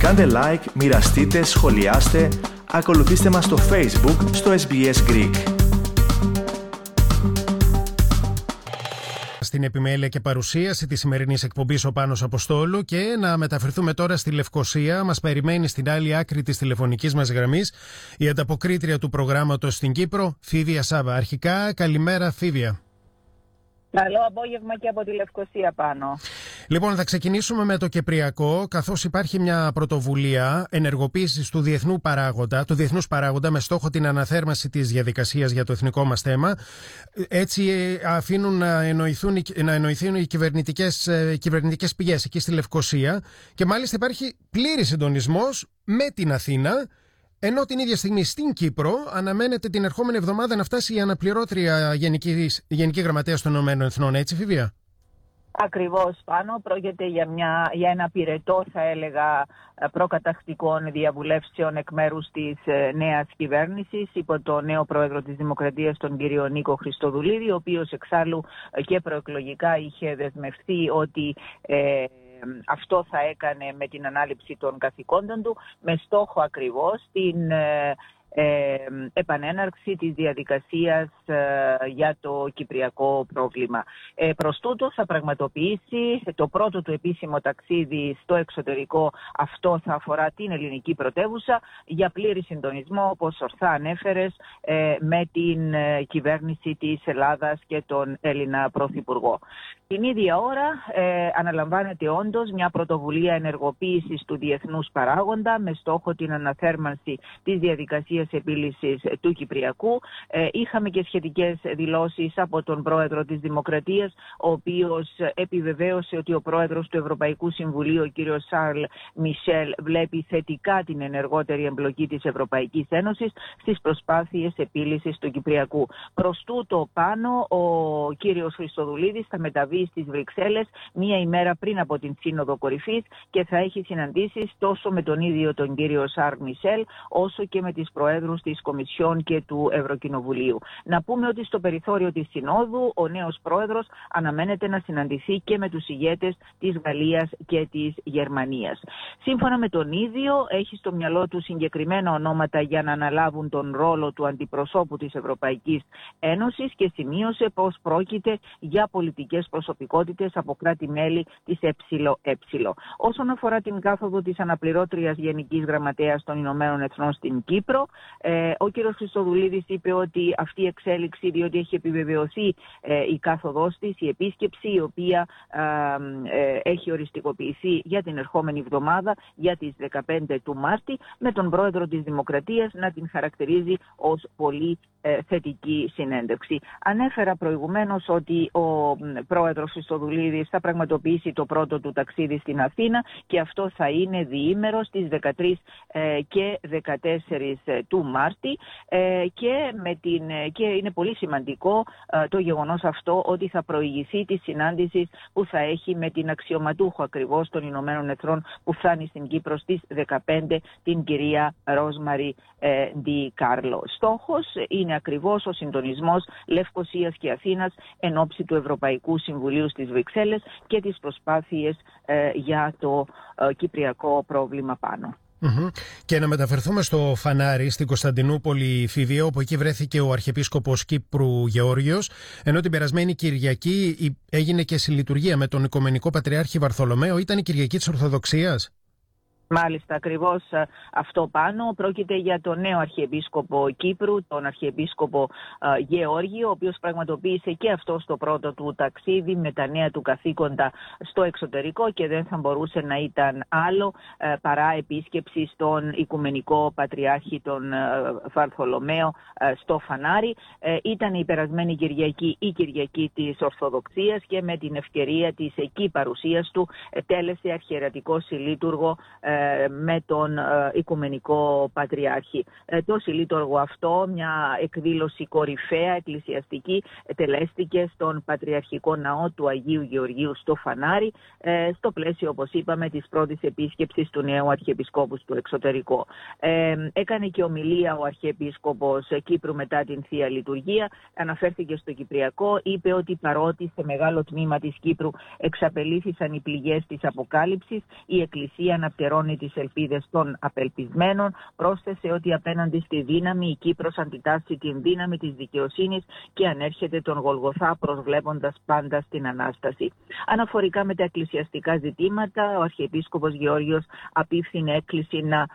Κάντε like, μοιραστείτε, σχολιάστε, ακολουθήστε μας στο Facebook στο SBS Greek. Στην επιμέλεια και παρουσίαση της σημερινής εκπομπής ο Πάνος Αποστόλου και να μεταφερθούμε τώρα στη Λευκοσία. Μας περιμένει στην άλλη άκρη της τηλεφωνικής μας γραμμής η ανταποκρίτρια του προγράμματος στην Κύπρο, Φίβια Σάβα. Αρχικά, καλημέρα, Φίβια. Καλό απόγευμα και από τη Λευκοσία πάνω. Λοιπόν, θα ξεκινήσουμε με το Κυπριακό, καθώς υπάρχει μια πρωτοβουλία ενεργοποίησης του διεθνού παράγοντα, του διεθνούς παράγοντα με στόχο την αναθέρμανση της διαδικασίας για το εθνικό μας θέμα. Έτσι, ε, αφήνουν να εννοηθούν, να εννοηθούν οι κυβερνητικές κυβερνητικές πηγές εκεί στη Λευκοσία. Και μάλιστα υπάρχει πλήρης συντονισμός με την Αθήνα ενώ την ίδια στιγμή στην Κύπρο αναμένεται την ερχόμενη εβδομάδα να φτάσει η αναπληρώτρια Γενική, Γενική Γραμματέα των Ηνωμένων Εθνών, έτσι Φιβία; Ακριβώς πάνω πρόκειται για, μια, για ένα πυρετό θα έλεγα προκατακτικών διαβουλεύσεων εκ μέρους της ε, νέας κυβέρνησης υπό το νέο πρόεδρο της Δημοκρατίας τον κύριο Νίκο Χριστοδουλίδη ο οποίος εξάλλου και προεκλογικά είχε δεσμευτεί ότι ε, αυτό θα έκανε με την ανάληψη των καθηκόντων του με στόχο ακριβώς την ε, ε, επανέναρξη της διαδικασίας ε, για το κυπριακό πρόβλημα. Ε, προς τούτο θα πραγματοποιήσει το πρώτο του επίσημο ταξίδι στο εξωτερικό. Αυτό θα αφορά την ελληνική πρωτεύουσα για πλήρη συντονισμό, όπως ορθά ανέφερες, ε, με την ε, κυβέρνηση της Ελλάδας και τον Έλληνα Πρωθυπουργό. Την ίδια ώρα ε, αναλαμβάνεται όντως μια πρωτοβουλία ενεργοποίησης του διεθνούς παράγοντα με στόχο την αναθέρμανση της διαδικασίας επίλυσης του Κυπριακού. Ε, είχαμε και σχετικές δηλώσεις από τον πρόεδρο της Δημοκρατίας, ο οποίος επιβεβαίωσε ότι ο πρόεδρος του Ευρωπαϊκού Συμβουλίου, ο κύριος Σάρλ Μισελ, βλέπει θετικά την ενεργότερη εμπλοκή της Ευρωπαϊκής Ένωσης στις προσπάθειες επίλυσης του Κυπριακού. Προς τούτο πάνω ο κύριος Χριστοδουλίδης θα μεταβεί στις Βρυξέλλες μία ημέρα πριν από την Σύνοδο Κορυφής και θα έχει συναντήσεις τόσο με τον ίδιο τον κύριο Σάρλ Μισελ όσο και με τις Προέδρου της Κομισιόν και του Ευρωκοινοβουλίου. Να πούμε ότι στο περιθώριο της Συνόδου ο νέος πρόεδρος αναμένεται να συναντηθεί και με τους ηγέτες της Γαλλίας και της Γερμανίας. Σύμφωνα με τον ίδιο, έχει στο μυαλό του συγκεκριμένα ονόματα για να αναλάβουν τον ρόλο του αντιπροσώπου της Ευρωπαϊκής Ένωσης και σημείωσε πως πρόκειται για πολιτικές προσωπικότητες από κράτη-μέλη της ΕΕ. Όσον αφορά την κάθοδο της αναπληρώτριας Γενικής Γραμματέας των Ηνωμένων Εθνών στην Κύπρο, ε, ο κύριος Χριστοδουλίδης είπε ότι αυτή η εξέλιξη, διότι έχει επιβεβαιωθεί ε, η κάθοδός της, η επίσκεψη η οποία ε, έχει οριστικοποιηθεί για την ερχόμενη εβδομάδα για τις 15 του Μάρτη με τον πρόεδρο της Δημοκρατίας να την χαρακτηρίζει ως πολύ ε, θετική συνέντευξη. Ανέφερα προηγουμένως ότι ο πρόεδρος Χριστοδουλίδης θα πραγματοποιήσει το πρώτο του ταξίδι στην Αθήνα και αυτό θα είναι διήμερο στις 13 και 14 του Μάρτη ε, και, με την, ε, και είναι πολύ σημαντικό ε, το γεγονός αυτό ότι θα προηγηθεί τη συνάντηση που θα έχει με την αξιωματούχο ακριβώς των Ηνωμένων Εθνών που φτάνει στην Κύπρο στις 15 την κυρία Ρόσμαρη Ντι Κάρλο. Στόχος είναι ακριβώς ο συντονισμός Λευκοσίας και Αθήνας εν ώψη του Ευρωπαϊκού Συμβουλίου στις Βρυξέλλες και τις προσπάθειες για το κυπριακό πρόβλημα πάνω. Και να μεταφερθούμε στο Φανάρι, στην Κωνσταντινούπολη Φιβία, όπου εκεί βρέθηκε ο Αρχιεπίσκοπος Κύπρου Γεώργιος, ενώ την περασμένη Κυριακή έγινε και συλλειτουργία με τον Οικομενικό Πατριάρχη Βαρθολομαίο. Ήταν η Κυριακή της Ορθοδοξίας; Μάλιστα, ακριβώς ε, αυτό πάνω. Πρόκειται για τον νέο Αρχιεπίσκοπο Κύπρου, τον Αρχιεπίσκοπο ε, Γεώργιο, ο οποίος πραγματοποίησε και αυτό το πρώτο του ταξίδι με τα νέα του καθήκοντα στο εξωτερικό και δεν θα μπορούσε να ήταν άλλο ε, παρά επίσκεψη στον Οικουμενικό Πατριάρχη τον Βαρθολομαίο στο Φανάρι. Ήταν η περασμένη Κυριακή η Κυριακή της Ορθοδοξίας και με την ευκαιρία της εκεί παρουσίας του τέλεσε αρχιερατικό συλλήτουργο με τον ε, Οικουμενικό Πατριάρχη. Ε, το συλλήτωργο αυτό, μια εκδήλωση κορυφαία εκκλησιαστική, τελέστηκε στον Πατριαρχικό Ναό του Αγίου Γεωργίου στο Φανάρι, ε, στο πλαίσιο, όπως είπαμε, της πρώτης επίσκεψης του νέου Αρχιεπισκόπους στο εξωτερικό. Έκανε και ομιλία ο Αρχιεπίσκοπος Κύπρου μετά την Θεία Λειτουργία, αναφέρθηκε στο Κυπριακό, είπε ότι παρότι σε μεγάλο τμήμα της Κύπρου εξαπελήθησαν οι πληγές της αποκάλυψης, η Εκκλησία αναπτερώνει φωτώνει τις ελπίδες των απελπισμένων. Πρόσθεσε ότι απέναντι στη δύναμη η Κύπρος αντιτάσσει την δύναμη της δικαιοσύνης και ανέρχεται τον Γολγοθά προσβλέποντας πάντα στην Ανάσταση. Αναφορικά με τα εκκλησιαστικά ζητήματα, ο Αρχιεπίσκοπος Γεώργιος απίφθινε έκκληση να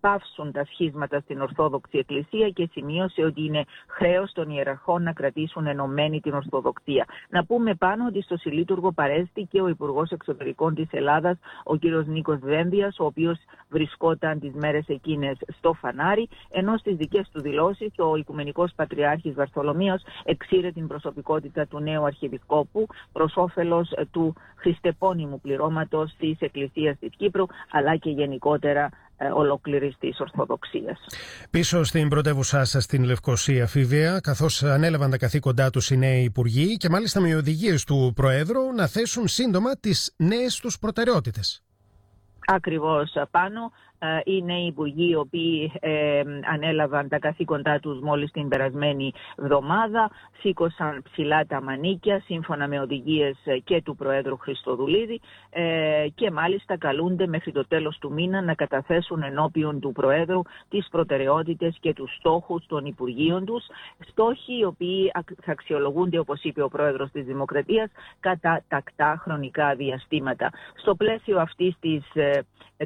πάυσουν τα σχίσματα στην Ορθόδοξη Εκκλησία και σημείωσε ότι είναι χρέος των ιεραρχών να κρατήσουν ενωμένη την Ορθοδοξία. Να πούμε πάνω ότι στο Συλλήτουργο παρέστηκε ο Υπουργός Εξωτερικών της Ελλάδας, ο κύριος Νίκος Δένδιας, ο οποίος βρισκόταν τις μέρες εκείνες στο Φανάρι, ενώ στις δικές του δηλώσεις ο Οικουμενικός Πατριάρχης Βαρθολομίος εξήρε την προσωπικότητα του νέου Αρχιεπισκόπου προς όφελος του χριστεπώνυμου πληρώματος της Εκκλησίας της Κύπρου, αλλά και γενικότερα ε, ολόκληρης της Ορθοδοξίας. Πίσω στην πρωτεύουσά σας, στην Λευκοσία, Φίβια, καθώς ανέλαβαν τα καθήκοντά τους οι νέοι υπουργοί και μάλιστα με οδηγίες του Προέδρου να θέσουν σύντομα τις νέες τους προτεραιότητες. Ακριβώς πάνω. Ε, είναι οι υπουργοί οι οποίοι ε, ανέλαβαν τα καθήκοντά τους μόλις την περασμένη εβδομάδα, σήκωσαν ψηλά τα μανίκια σύμφωνα με οδηγίες ε, και του Προέδρου Χριστοδουλίδη ε, και μάλιστα καλούνται μέχρι το τέλος του μήνα να καταθέσουν ενώπιον του Προέδρου τις προτεραιότητες και τους στόχους των Υπουργείων τους, στόχοι οι οποίοι θα αξιολογούνται όπως είπε ο Πρόεδρος της Δημοκρατίας κατά τακτά χρονικά διαστήματα. Στο πλαίσιο αυτής της,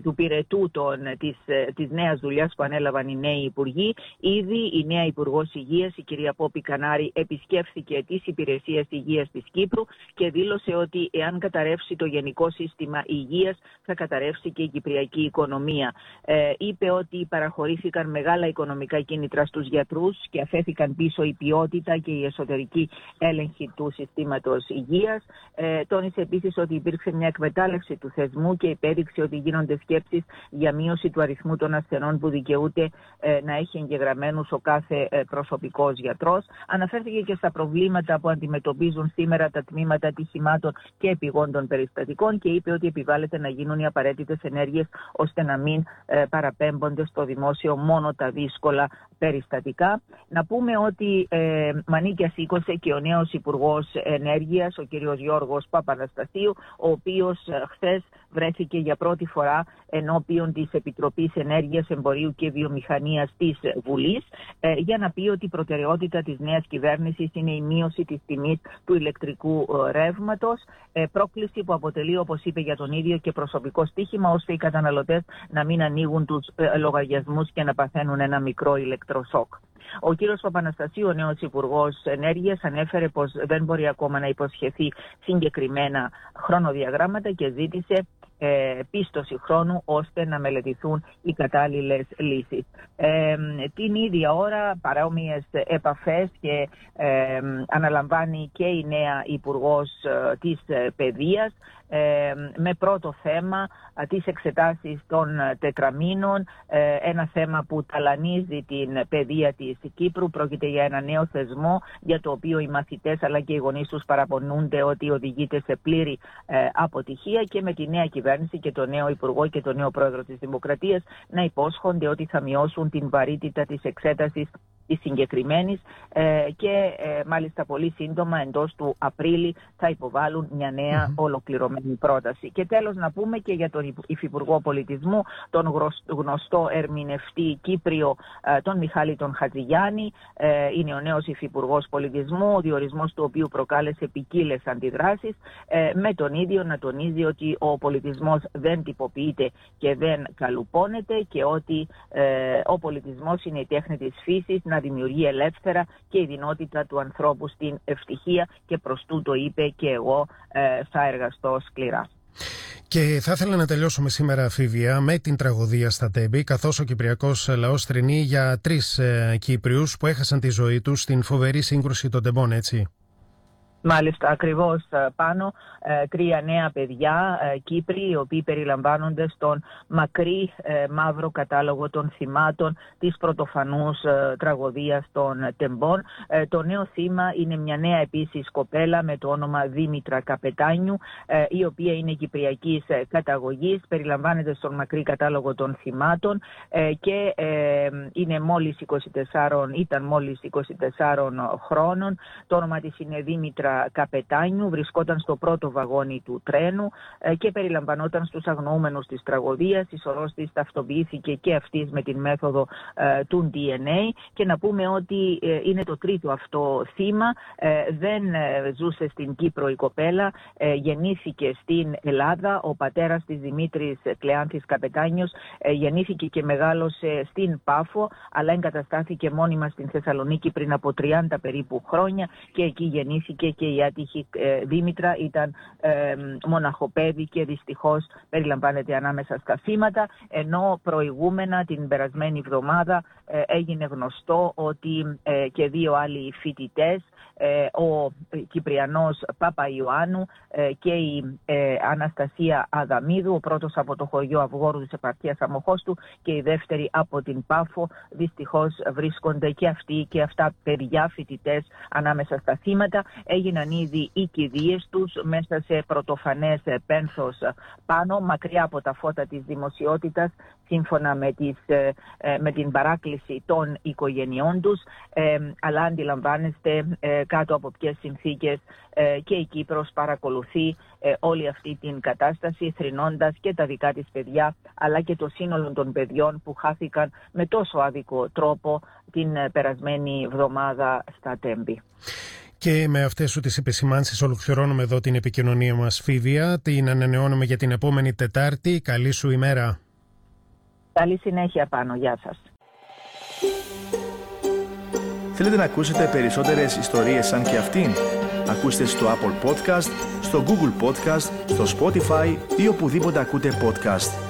του πυρετού των της, ε, της νέας δουλειάς που ανέλαβαν οι νέοι υπουργοί. Ήδη η νέα Υπουργός Υγείας, η κυρία Πόπη Κανάρη, επισκέφθηκε τις υπηρεσίες υγείας της Κύπρου και δήλωσε ότι εάν καταρρεύσει το γενικό σύστημα υγείας θα καταρρεύσει και η κυπριακή οικονομία. Ε, είπε ότι παραχωρήθηκαν μεγάλα οικονομικά κίνητρα στους γιατρούς και αφέθηκαν πίσω η ποιότητα και η εσωτερική έλεγχη του συστήματος υγείας. Ε, τόνισε επίσης ότι υπήρξε μια εκμετάλλευση του θεσμού και υπέδειξε ότι γίνονται σκέψεις για μείωση του αριθμού των ασθενών που δικαιούται ε, να έχει εγγεγραμμένους ο κάθε ε, προσωπικός γιατρός. Αναφέρθηκε και στα προβλήματα που αντιμετωπίζουν σήμερα τα τμήματα ατυχημάτων και επιγόντων περιστατικών και είπε ότι επιβάλλεται να γίνουν οι απαραίτητες ενέργειες ώστε να μην ε, παραπέμπονται στο δημόσιο μόνο τα δύσκολα περιστατικά. Να πούμε ότι ε, Μανίκιας σήκωσε και ο νέος Υπουργός Ενέργειας, ο κ. Γιώργος Παπαναστασίου, ο οποίος χθες βρέθηκε για πρώτη φορά ενώπιον της Επιτροπής Ενέργειας, Εμπορίου και Βιομηχανίας της Βουλής ε, για να πει ότι η προτεραιότητα της νέας κυβέρνησης είναι η μείωση της τιμής του ηλεκτρικού ε, ρεύματος, ε, πρόκληση που αποτελεί όπως είπε για τον ίδιο και προσωπικό στίχημα ώστε οι καταναλωτές να μην ανοίγουν τους λογαριασμούς και να παθαίνουν ένα μικρό ηλεκτροσόκ. Ο κύριος Παπαναστασίου, ο νέος Υπουργός Ενέργειας, ανέφερε πως δεν μπορεί ακόμα να υποσχεθεί συγκεκριμένα χρονοδιαγράμματα και ζήτησε ε, πίστοση χρόνου ώστε να μελετηθούν οι κατάλληλες λύσεις. Ε, την ίδια ώρα παρόμοιες επαφές και ε, αναλαμβάνει και η νέα Υπουργός ε, της Παιδείας με πρώτο θέμα τις εξετάσεις των τετραμήνων, ένα θέμα που ταλανίζει την παιδεία της Κύπρου. Πρόκειται για ένα νέο θεσμό για το οποίο οι μαθητές αλλά και οι γονείς τους παραπονούνται ότι οδηγείται σε πλήρη αποτυχία και με τη νέα κυβέρνηση κυβέρνηση και το νέο Υπουργό και το νέο Πρόεδρο της Δημοκρατίας να υπόσχονται ότι θα μειώσουν την βαρύτητα της εξέτασης της συγκεκριμένης ε, και ε, μάλιστα πολύ σύντομα εντός του Απρίλη θα υποβάλουν μια νέα ολοκληρωμένη πρόταση. Και τέλος να πούμε και για τον Υφυπουργό Πολιτισμού, τον γνωστό ερμηνευτή Κύπριο, ε, τον Μιχάλη τον Χατζηγιάννη, είναι ο νέος Υφυπουργός Πολιτισμού, ο διορισμός του οποίου προκάλεσε ποικίλες αντιδράσεις, με τον ίδιο να τονίζει ότι ο πολιτισμός δεν τυποποιείται και δεν καλουπώνεται και ότι ο πολιτισμός είναι η τέχνη της φύσης να δημιουργεί ελεύθερα και η δυνότητα του ανθρώπου στην ευτυχία και προς τούτο είπε και εγώ ε, θα εργαστώ σκληρά. Και θα ήθελα να τελειώσουμε σήμερα, Φίβια, με την τραγωδία στα Τέμπη, καθώς ο Κυπριακός λαός τρινεί για τρεις ε, Κύπριους που έχασαν τη ζωή τους στην φοβερή σύγκρουση των Τεμπών, έτσι. Μάλιστα, ακριβώς ε, πάνω ε, τρία νέα παιδιά ε, Κύπροι, οι οποίοι περιλαμβάνονται στον μακρύ μαύρο κατάλογο των θυμάτων της πρωτοφανούς τραγωδίας των Τεμπών. Το νέο θύμα είναι μια νέα επίσης κοπέλα με το όνομα Δήμητρα Καπετάνιου, η οποία είναι κυπριακής καταγωγής, περιλαμβάνεται στον μακρύ κατάλογο των θυμάτων και είναι μόλις 24, ήταν μόλις 24 χρόνων. Το όνομα της είναι Δήμητρα καπετάνιου βρισκόταν στο πρώτο βαγόνι του τρένου και περιλαμβανόταν στους αγνοούμενους της τραγωδίας. Η σωρός της ταυτοποιήθηκε και αυτής με την μέθοδο του DNA και να πούμε ότι είναι το τρίτο αυτό θύμα. Δεν ζούσε στην Κύπρο η κοπέλα, γεννήθηκε στην Ελλάδα. Ο πατέρας της Δημήτρης Κλεάνθης Καπετάνιος γεννήθηκε και μεγάλωσε στην Πάφο αλλά εγκαταστάθηκε μόνιμα στην Θεσσαλονίκη πριν από 30 περίπου χρόνια και εκεί γεννήθηκε και η άτυχη ε, Δήμητρα ήταν ε, μοναχοπέδη και δυστυχώς περιλαμβάνεται ανάμεσα στα θύματα ενώ προηγούμενα την περασμένη εβδομάδα ε, έγινε γνωστό ότι ε, και δύο άλλοι φοιτητές, ο Κυπριανός Πάπα Ιωάννου και η Αναστασία Αδαμίδου, ο πρώτος από το χωριό Αυγόρου της επαρχίας Αμοχώστου και η δεύτερη από την Πάφο, δυστυχώς βρίσκονται και αυτοί και αυτά παιδιά φοιτητές ανάμεσα στα θύματα. Έγιναν ήδη οι κηδείες τους μέσα σε πρωτοφανές πένθος πάνω, μακριά από τα φώτα της δημοσιότητας, σύμφωνα με, τις, ε, ε, με την παράκληση των οικογενειών τους, ε, αλλά αντιλαμβάνεστε κάτω από ποιες συνθήκες και η Κύπρος παρακολουθεί όλη αυτή την κατάσταση, θρηνώντας και τα δικά της παιδιά, αλλά και το σύνολο των παιδιών που χάθηκαν με τόσο άδικο τρόπο την περασμένη εβδομάδα στα Τέμπη. Και με αυτές σου τις επισημάνσεις ολοκληρώνουμε εδώ την επικοινωνία μας Φίβια. Την ανανεώνουμε για την επόμενη Τετάρτη. Καλή σου ημέρα. Καλή συνέχεια πάνω. Γεια σας. Θέλετε να ακούσετε περισσότερες ιστορίες σαν και αυτήν; Ακούστε στο Apple Podcast, στο Google Podcast, στο Spotify ή οπουδήποτε ακούτε podcast.